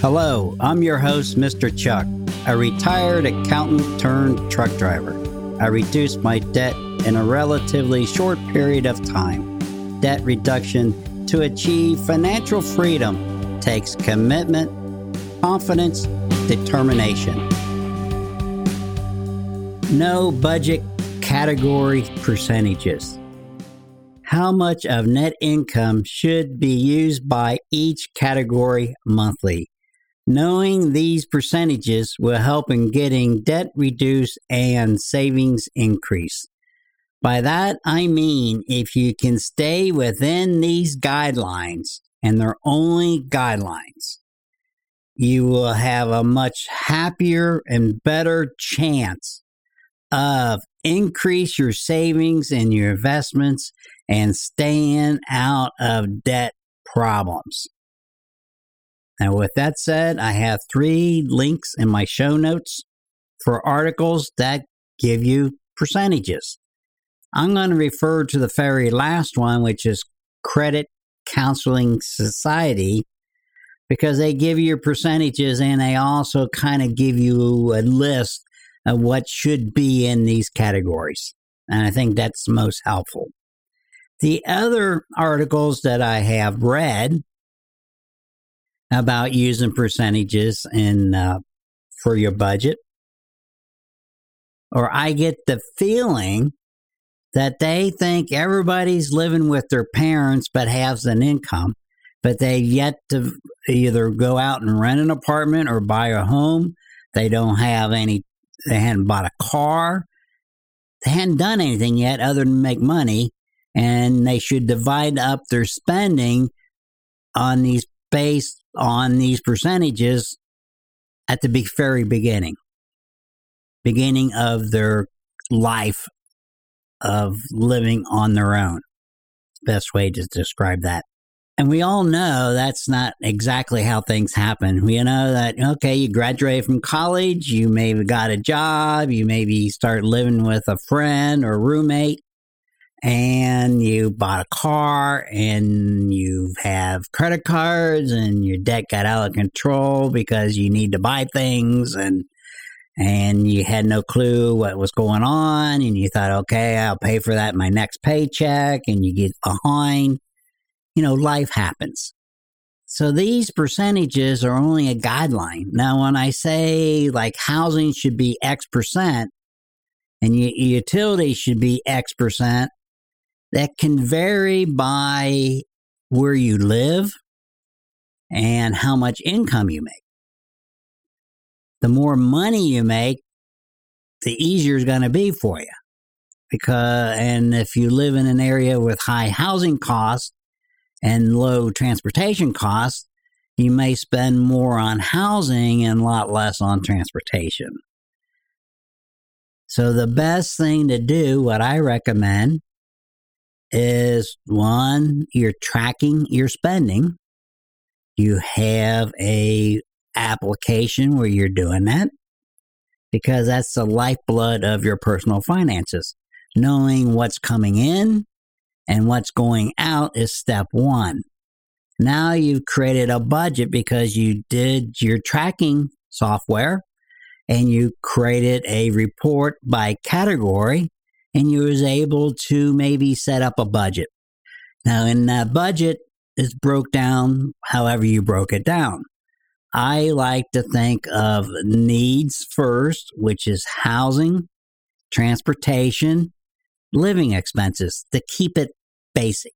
Hello, I'm your host, Mr. Chuck, a retired accountant turned truck driver. I reduced my debt in a relatively short period of time. Debt reduction to achieve financial freedom takes commitment, confidence, determination. Know budget category percentages. How much of net income should be used by each category monthly? Knowing these percentages will help in getting debt reduced and savings increase. By that, I mean if you can stay within these guidelines, and they're only guidelines, you will have a much happier and better chance of increase your savings and your investments and staying out of debt problems. Now, with that said, I have three links in my show notes for articles that give you percentages. I'm going to refer to the very last one, which is Credit Counseling Society, because they give you percentages and they also kind of give you a list of what should be in these categories. And I think that's most helpful. The other articles that I have read about using percentages in uh, for your budget, or I get the feeling that they think everybody's living with their parents but has an income, but they've yet to either go out and rent an apartment or buy a home. They don't have any, they hadn't bought a car. They hadn't done anything yet other than make money. And they should divide up their spending on these based on these percentages at the very beginning, beginning of their life of living on their own. Best way to describe that. And we all know that's not exactly how things happen. We know that, okay, you graduate from college, you maybe got a job, you maybe start living with a friend or roommate, and you bought a car and you have credit cards and your debt got out of control because you need to buy things and and you had no clue what was going on and you thought okay I'll pay for that my next paycheck and you get behind. You know life happens. So these percentages are only a guideline. Now when I say like housing should be X percent and your utilities should be X percent that can vary by where you live and how much income you make. The more money you make, the easier it's going to be for you. Because, and if you live in an area with high housing costs and low transportation costs, you may spend more on housing and a lot less on transportation. So, the best thing to do, what I recommend, is one, you're tracking your spending. You have a application where you're doing that because that's the lifeblood of your personal finances. Knowing what's coming in and what's going out is step one. Now you've created a budget because you did your tracking software and you created a report by category and you was able to maybe set up a budget. Now, in that budget is broke down however you broke it down. I like to think of needs first, which is housing, transportation, living expenses to keep it basic.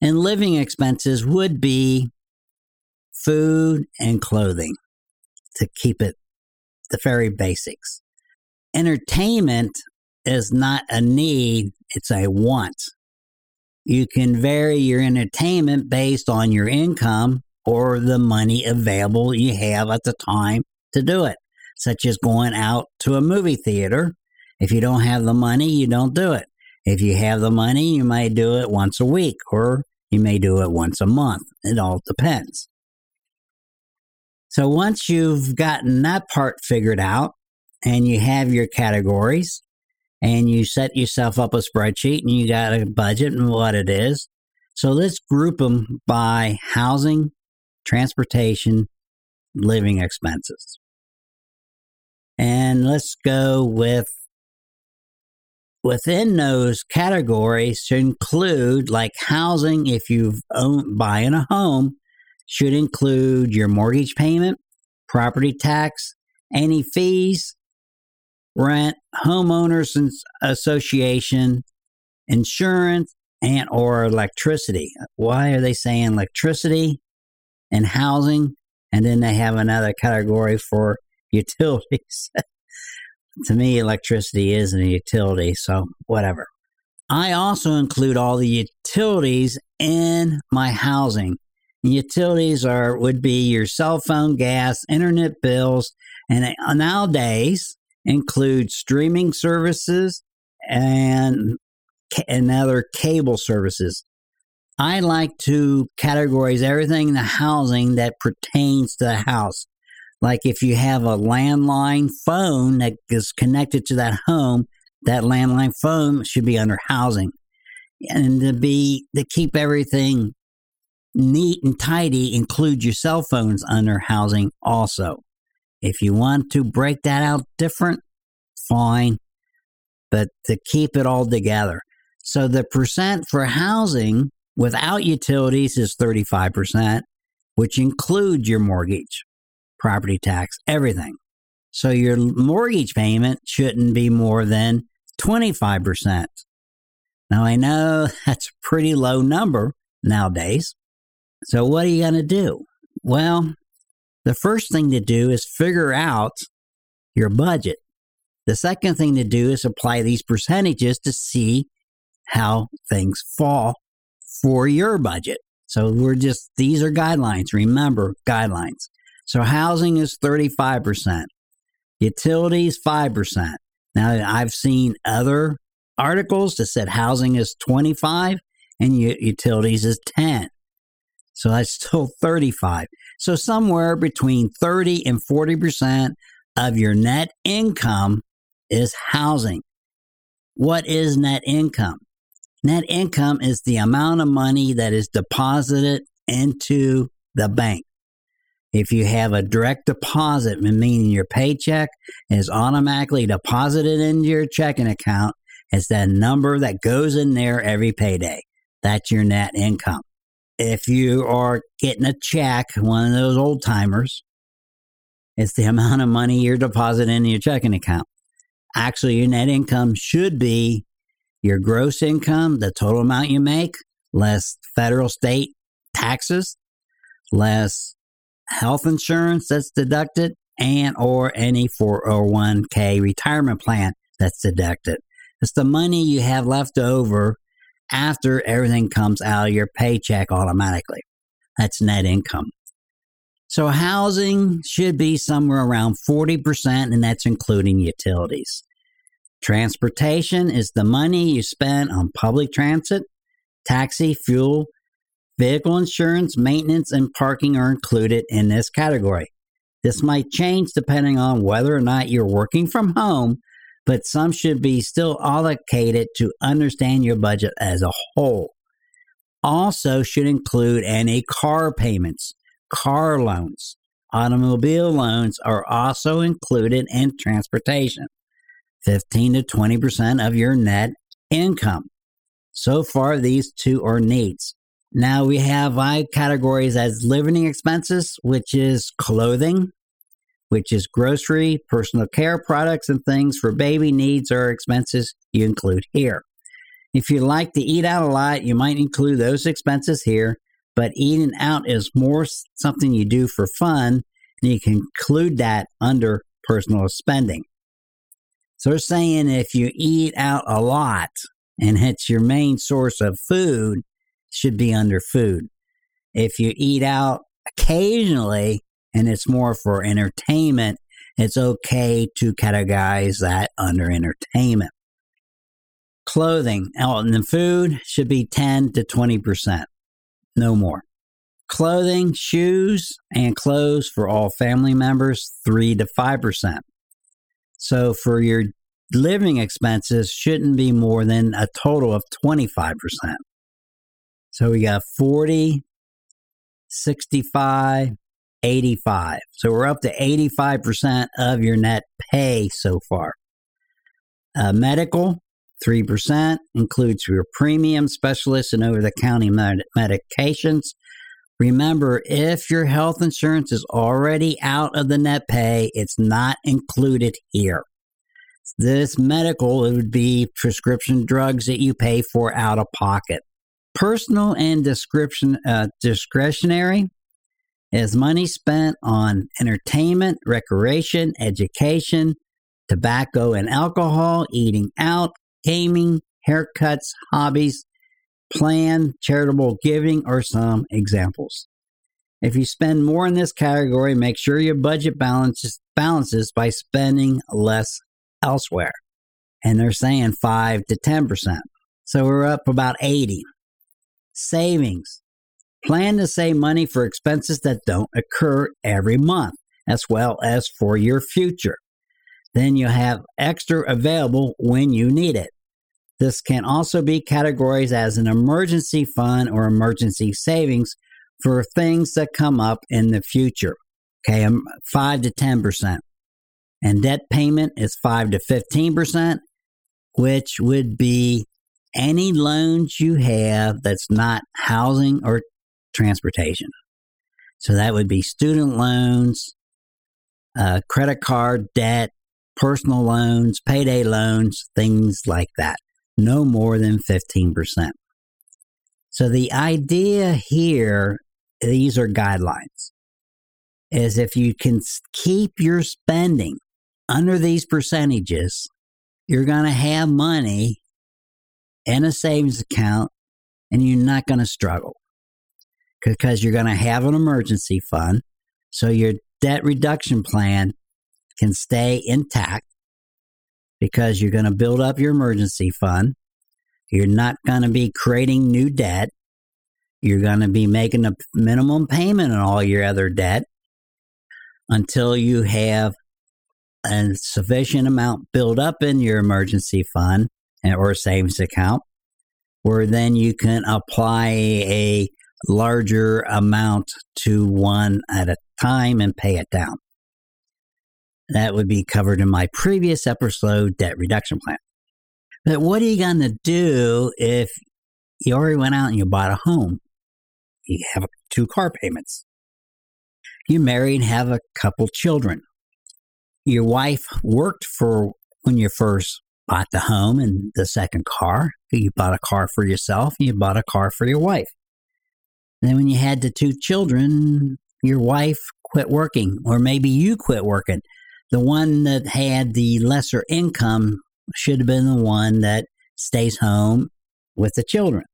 And living expenses would be food and clothing to keep it the very basics. Entertainment is not a need, it's a want. You can vary your entertainment based on your income or the money available you have at the time to do it, such as going out to a movie theater. If you don't have the money, you don't do it. If you have the money, you may do it once a week or you may do it once a month. It all depends. So once you've gotten that part figured out and you have your categories, and you set yourself up a spreadsheet and you got a budget and what it is. So let's group them by housing, transportation, living expenses. And let's go with within those categories to include like housing if you've owned buying a home should include your mortgage payment, property tax, any fees, rent, homeowners association, insurance, and or electricity. Why are they saying electricity and housing? And then they have another category for utilities. to me, electricity is a utility, so whatever. I also include all the utilities in my housing. Utilities are would be your cell phone, gas, internet bills, and uh, nowadays include streaming services and and other cable services. I like to categorize everything in the housing that pertains to the house. Like if you have a landline phone that is connected to that home, that landline phone should be under housing. And to be to keep everything neat and tidy, include your cell phones under housing also. If you want to break that out different, fine. But to keep it all together. So the percent for housing without utilities is 35%, which includes your mortgage property tax, everything. So your mortgage payment shouldn't be more than 25%. Now I know that's a pretty low number nowadays. So what are you going to do? Well, the first thing to do is figure out your budget. The second thing to do is apply these percentages to see how things fall for your budget. So we're just, these are guidelines. Remember, guidelines. So housing is 35%, utilities 5%. Now I've seen other articles that said housing is 25 and utilities is 10. So that's still 35. So somewhere between 30 and 40% of your net income is housing. What is net income? Net income is the amount of money that is deposited into the bank. If you have a direct deposit, meaning your paycheck is automatically deposited into your checking account, it's that number that goes in there every payday. That's your net income. If you are getting a check, one of those old timers, it's the amount of money you're depositing in your checking account. Actually, your net income should be your gross income, the total amount you make, less federal state taxes, less health insurance that's deducted and or any 401k retirement plan that's deducted. It's the money you have left over after everything comes out of your paycheck automatically. That's net income. So housing should be somewhere around 40%, and that's including utilities. Transportation is the money you spend on public transit, taxi, fuel, Vehicle insurance, maintenance, and parking are included in this category. This might change depending on whether or not you're working from home, but some should be still allocated to understand your budget as a whole. Also, should include any car payments, car loans. Automobile loans are also included in transportation. 15 to 20% of your net income. So far, these two are needs. Now we have five categories as living expenses, which is clothing, which is grocery, personal care products, and things for baby needs or expenses you include here. If you like to eat out a lot, you might include those expenses here, but eating out is more something you do for fun, and you can include that under personal spending. So they're saying if you eat out a lot and it's your main source of food, should be under food. If you eat out occasionally and it's more for entertainment, it's okay to categorize that under entertainment. Clothing, oh, out in the food should be 10 to 20%, no more. Clothing, shoes, and clothes for all family members, 3 to 5%. So for your living expenses, shouldn't be more than a total of 25%. So we got 40, 65, 85. So we're up to 85% of your net pay so far. Uh, medical, 3%, includes your premium specialists and over the counter med- medications. Remember, if your health insurance is already out of the net pay, it's not included here. This medical, it would be prescription drugs that you pay for out of pocket. Personal and description, uh, discretionary is money spent on entertainment, recreation, education, tobacco and alcohol, eating out, gaming, haircuts, hobbies, planned charitable giving are some examples. If you spend more in this category, make sure your budget balances, balances by spending less elsewhere. And they're saying 5 to 10%. So we're up about 80. Savings. Plan to save money for expenses that don't occur every month, as well as for your future. Then you have extra available when you need it. This can also be categorized as an emergency fund or emergency savings for things that come up in the future. Okay, um, 5 to 10%. And debt payment is 5 to 15%, which would be any loans you have that's not housing or transportation. So that would be student loans, uh, credit card debt, personal loans, payday loans, things like that. No more than 15%. So the idea here, these are guidelines, is if you can keep your spending under these percentages, you're going to have money in a savings account and you're not going to struggle because you're going to have an emergency fund. So your debt reduction plan can stay intact because you're going to build up your emergency fund. You're not going to be creating new debt. You're going to be making a minimum payment on all your other debt until you have a sufficient amount built up in your emergency fund eh, or savings account, where then you can apply a larger amount to one at a time and pay it down. That would be covered in my previous episode, Debt Reduction Plan. But what are you going to do if you already went out and you bought a home? You have two car payments. You're married and have a couple children. Your wife worked for when you first bought the home and the second car. You bought a car for yourself, and you bought a car for your wife. And then when you had the two children, your wife quit working, or maybe you quit working. The one that had the lesser income should have been the one that stays home with the children.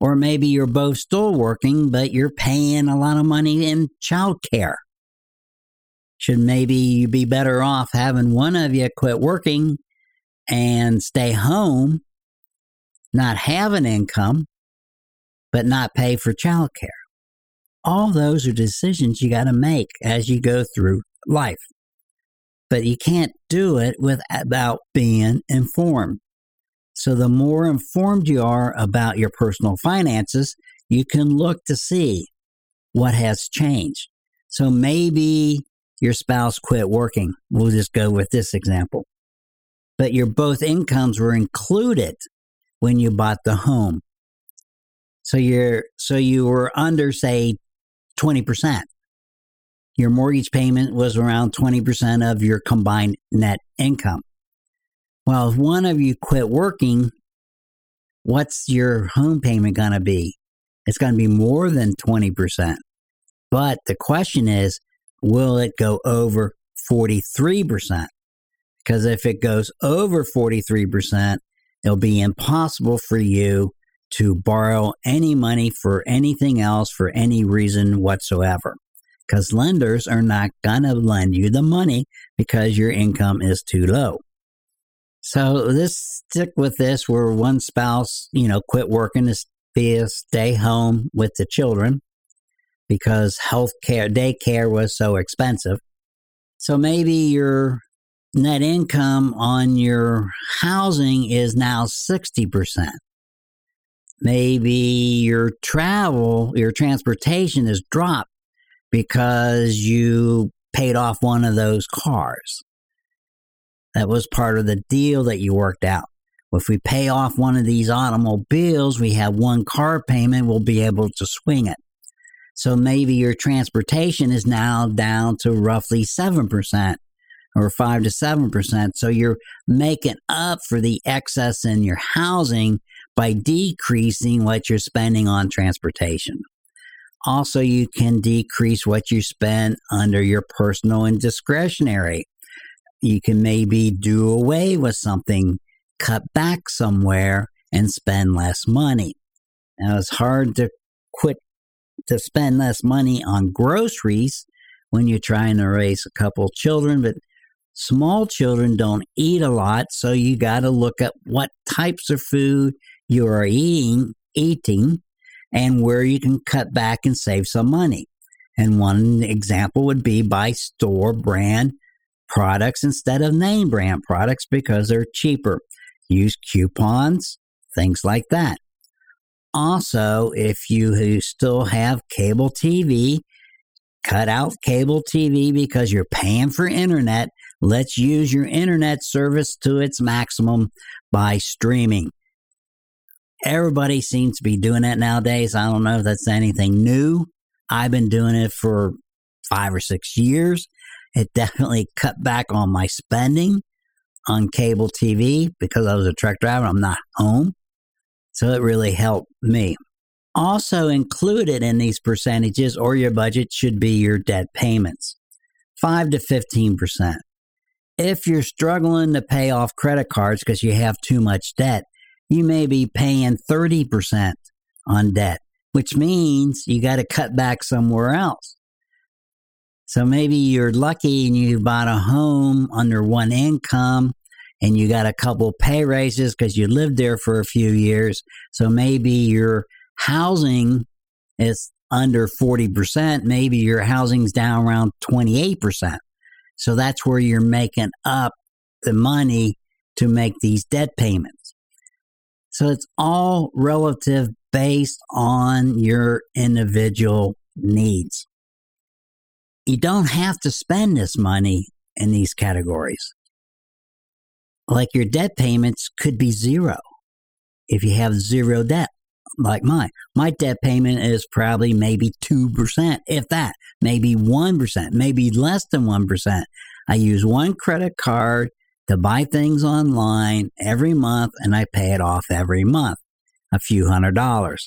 Or maybe you're both still working, but you're paying a lot of money in child care. Should maybe you be better off having one of you quit working and stay home, not have an income, but not pay for child care. All those are decisions you got to make as you go through life. But you can't do it without being informed. So the more informed you are about your personal finances, you can look to see what has changed. So maybe your spouse quit working. We'll just go with this example. But your both incomes were included when you bought the home. So you're so you were under say 20%. Your mortgage payment was around 20% of your combined net income. Well, if one of you quit working, what's your home payment going to be? It's going to be more than 20%. But the question is, will it go over 43%? Because if it goes over 43%, it'll be impossible for you to borrow any money for anything else for any reason whatsoever. Because lenders are not going to lend you the money because your income is too low. So this stick with this where one spouse, you know, quit working to be a stay home with the children because health care, daycare was so expensive. So maybe your net income on your housing is now 60% maybe your travel, your transportation has dropped because you paid off one of those cars. That was part of the deal that you worked out. If we pay off one of these automobiles, we have one car payment, we'll be able to swing it. So maybe your transportation is now down to roughly 7% or 5 to 7%. So you're making up for the excess in your housing by decreasing what you're spending on transportation. Also, you can decrease what you spend under your personal and discretionary. You can maybe do away with something, cut back somewhere, and spend less money. Now, it's hard to quit to spend less money on groceries when you're trying to raise a couple children, but small children don't eat a lot, so you got to look at what types of food you are eating, eating and where you can cut back and save some money. And one example would be buy store brand products instead of name brand products because they're cheaper. Use coupons, things like that. Also, if you still have cable TV, cut out cable TV because you're paying for internet. Let's use your internet service to its maximum by streaming. Everybody seems to be doing that nowadays. I don't know if that's anything new. I've been doing it for five or six years. It definitely cut back on my spending on cable TV because I was a truck driver. I'm not home. So it really helped me. Also included in these percentages or your budget should be your debt payments 5 to 15%. If you're struggling to pay off credit cards because you have too much debt, you may be paying 30% on debt, which means you got to cut back somewhere else. So maybe you're lucky and you bought a home under one income and you got a couple pay raises because you lived there for a few years. So maybe your housing is under 40%. Maybe your housing's down around 28%. So that's where you're making up the money to make these debt payments. So it's all relative based on your individual needs. You don't have to spend this money in these categories. Like your debt payments could be zero if you have zero debt, like mine. My debt payment is probably maybe 2%, if that, maybe 1%, maybe less than 1%. I use one credit card to buy things online every month and I pay it off every month, a few hundred dollars.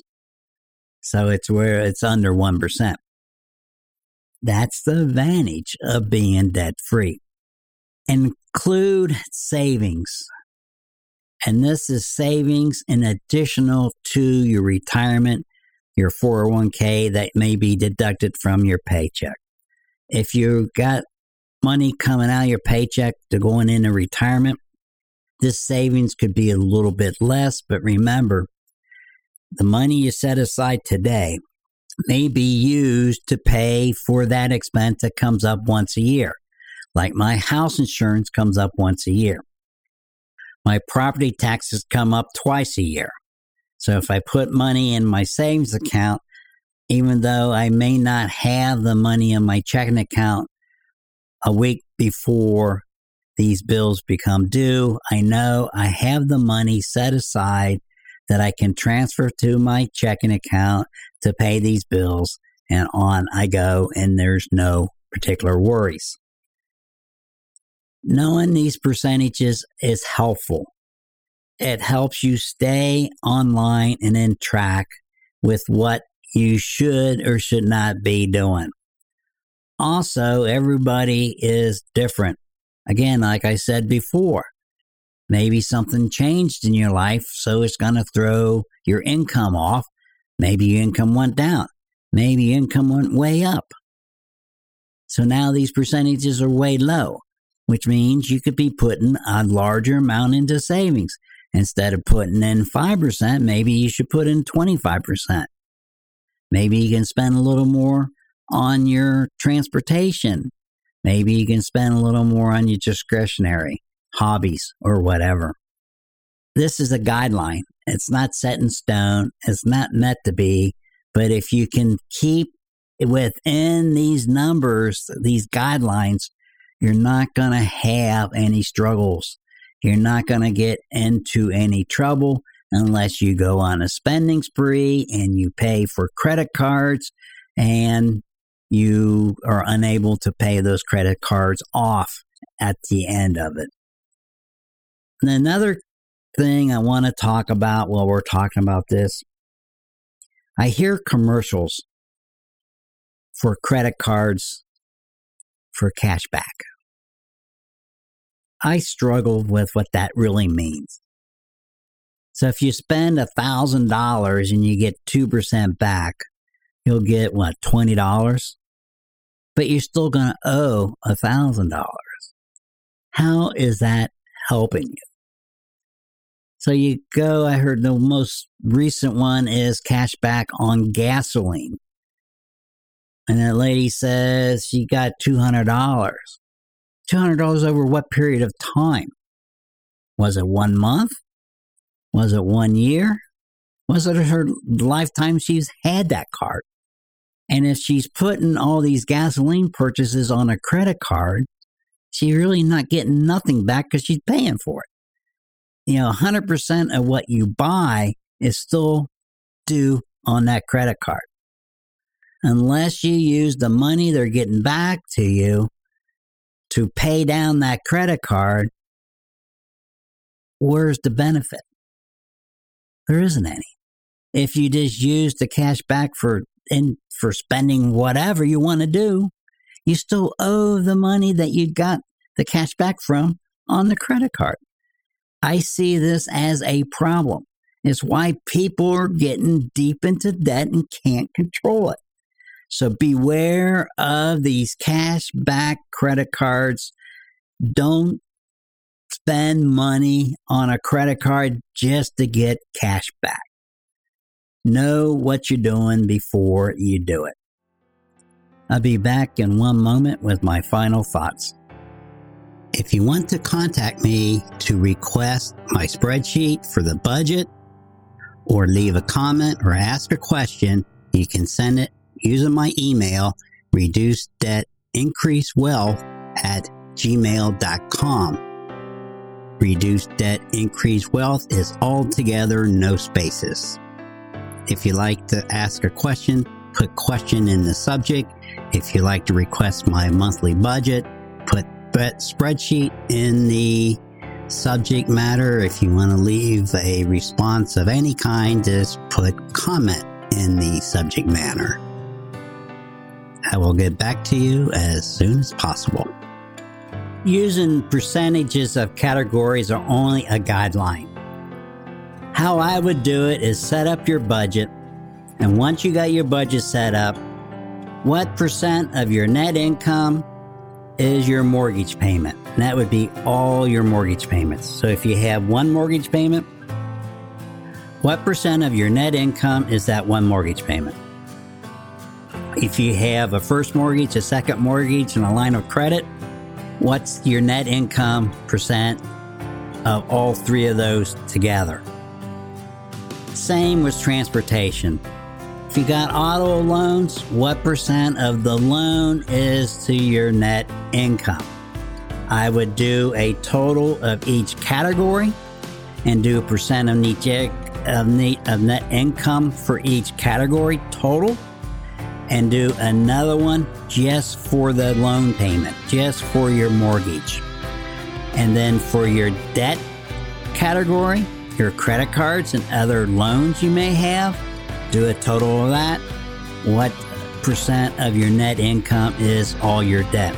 So it's where it's under 1%. That's the advantage of being debt free. Include savings. And this is savings in additional to your retirement, your 401k that may be deducted from your paycheck. If you've got money coming out of your paycheck to going into retirement, this savings could be a little bit less. But remember, the money you set aside today may be used to pay for that expense that comes up once a year. Like my house insurance comes up once a year. My property taxes come up twice a year. So if I put money in my savings account, even though I may not have the money in my checking account a week before these bills become due, I know I have the money set aside that I can transfer to my checking account to pay these bills, and on I go, and there's no particular worries. Knowing these percentages is helpful. It helps you stay online and in track with what you should or should not be doing also, everybody is different. Again, like I said before, maybe something changed in your life, so it's going to throw your income off. Maybe your income went down. Maybe your income went way up. So now these percentages are way low, which means you could be putting a larger amount into savings. Instead of putting in 5%, maybe you should put in 25%. Maybe you can spend a little more on your transportation. Maybe you can spend a little more on your discretionary hobbies or whatever. This is a guideline. It's not set in stone. It's not meant to be. But if you can keep within these numbers, these guidelines, you're not going to have any struggles. You're not going to get into any trouble unless you go on a spending spree and you pay for credit cards and you are unable to pay those credit cards off at the end of it. And another thing I want to talk about while we're talking about this I hear commercials for credit cards for cash back. I struggle with what that really means. So if you spend a thousand dollars and you get two percent back, you'll get what twenty dollars, but you're still going to owe a thousand dollars. How is that helping you? So you go, I heard the most recent one is cash back on gasoline. And that lady says she got $200. $200 over what period of time? Was it one month? Was it one year? Was it her lifetime she's had that card? And if she's putting all these gasoline purchases on a credit card, she's really not getting nothing back because she's paying for it you know, 100% of what you buy is still due on that credit card. Unless you use the money they're getting back to you to pay down that credit card, where's the benefit? There isn't any. If you just use the cash back for in for spending whatever you want to do, you still owe the money that you got the cash back from on the credit card. I see this as a problem. It's why people are getting deep into debt and can't control it. So beware of these cash back credit cards. Don't spend money on a credit card just to get cash back. Know what you're doing before you do it. I'll be back in one moment with my final thoughts. If you want to contact me to request my spreadsheet for the budget or leave a comment or ask a question, you can send it using my email, reduce debt, increase wealth at gmail.com. Reduce debt, increase wealth is all together, no spaces. If you like to ask a question, put question in the subject. If you like to request my monthly budget, put spreadsheet in the subject matter. If you want to leave a response of any kind, just put comment in the subject matter. I will get back to you as soon as possible. Using percentages of categories are only a guideline. How I would do it is set up your budget, and once you got your budget set up, what percent of your net income is your mortgage payment. And that would be all your mortgage payments. So if you have one mortgage payment, what percent of your net income is that one mortgage payment? If you have a first mortgage, a second mortgage, and a line of credit, what's your net income percent of all three of those together? Same with transportation. If you got auto loans, what percent of the loan is to your net income? I would do a total of each category and do a percent of, each, of, net, income for each category total and do another one just for the loan payment, just for your mortgage. And then for your debt category, your credit cards and other loans you may have, do a total of that. What percent of your net income is all your debt?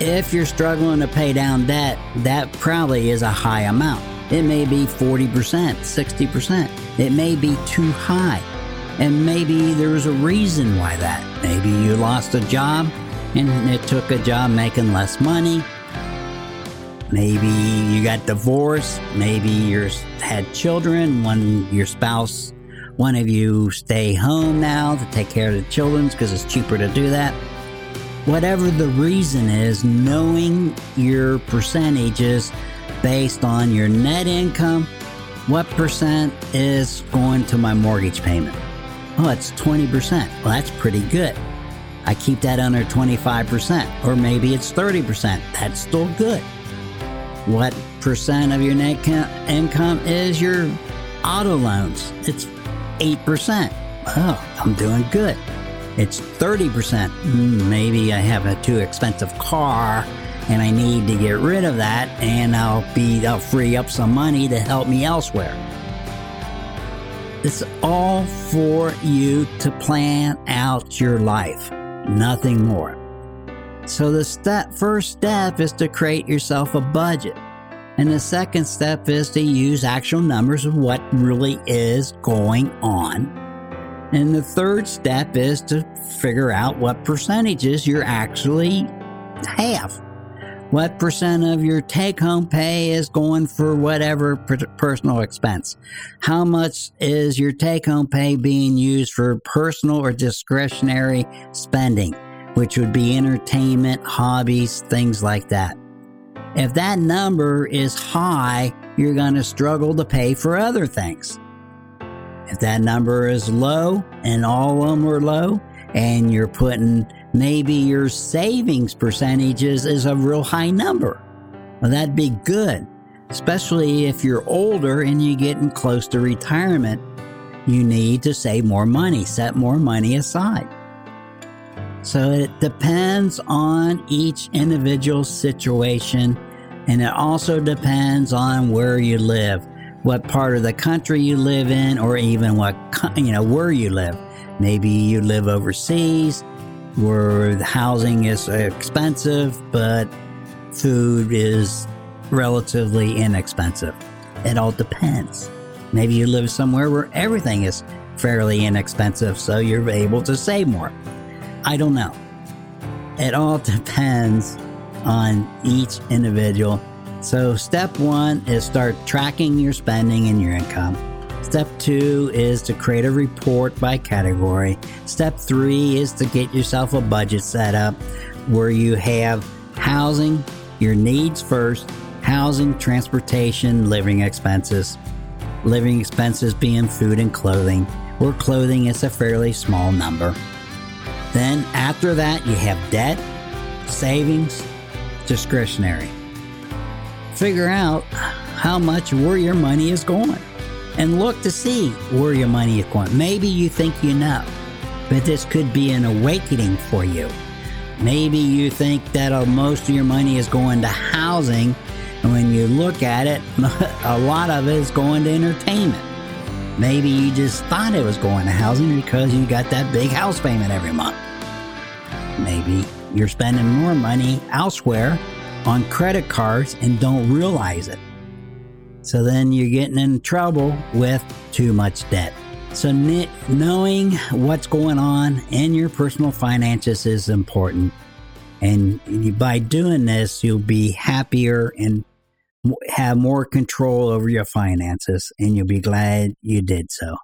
If you're struggling to pay down debt, that probably is a high amount. It may be 40%, 60%. It may be too high. And maybe there's a reason why that. Maybe you lost a job and it took a job making less money. Maybe you got divorced. Maybe you had children when your spouse one of you stay home now to take care of the children because it's cheaper to do that. Whatever the reason is, knowing your percentages based on your net income, what percent is going to my mortgage payment? Oh, it's 20%. Well, that's pretty good. I keep that under 25%, or maybe it's 30%. That's still good. What percent of your net income is your auto loans? It's 8%. Oh, I'm doing good. It's 30%. Hmm, maybe I have a too expensive car and I need to get rid of that and I'll be I'll free up some money to help me elsewhere. It's all for you to plan out your life, nothing more. So the step, first step is to create yourself a budget. And the second step is to use actual numbers of what really is going on. And the third step is to figure out what percentages you're actually have. What percent of your take home pay is going for whatever personal expense? How much is your take home pay being used for personal or discretionary spending, which would be entertainment, hobbies, things like that? If that number is high, you're going to struggle to pay for other things. If that number is low and all of them are low, and you're putting maybe your savings percentages is a real high number. Well, that'd be good, especially if you're older and you're getting close to retirement. You need to save more money, set more money aside. So it depends on each individual situation, and it also depends on where you live, what part of the country you live in, or even what you know where you live. Maybe you live overseas where housing is expensive, but food is relatively inexpensive. It all depends. Maybe you live somewhere where everything is fairly inexpensive, so you're able to save more. I don't know. It all depends on each individual. So, step one is start tracking your spending and your income. Step two is to create a report by category. Step three is to get yourself a budget set up where you have housing, your needs first, housing, transportation, living expenses. Living expenses being food and clothing, where clothing is a fairly small number. Then, after that, you have debt, savings, discretionary. Figure out how much where your money is going and look to see where your money is going. Maybe you think you know, but this could be an awakening for you. Maybe you think that uh, most of your money is going to housing, and when you look at it, a lot of it is going to entertainment. Maybe you just thought it was going to housing because you got that big house payment every month. Maybe you're spending more money elsewhere on credit cards and don't realize it. So then you're getting in trouble with too much debt. So, knowing what's going on in your personal finances is important. And by doing this, you'll be happier and have more control over your finances, and you'll be glad you did so.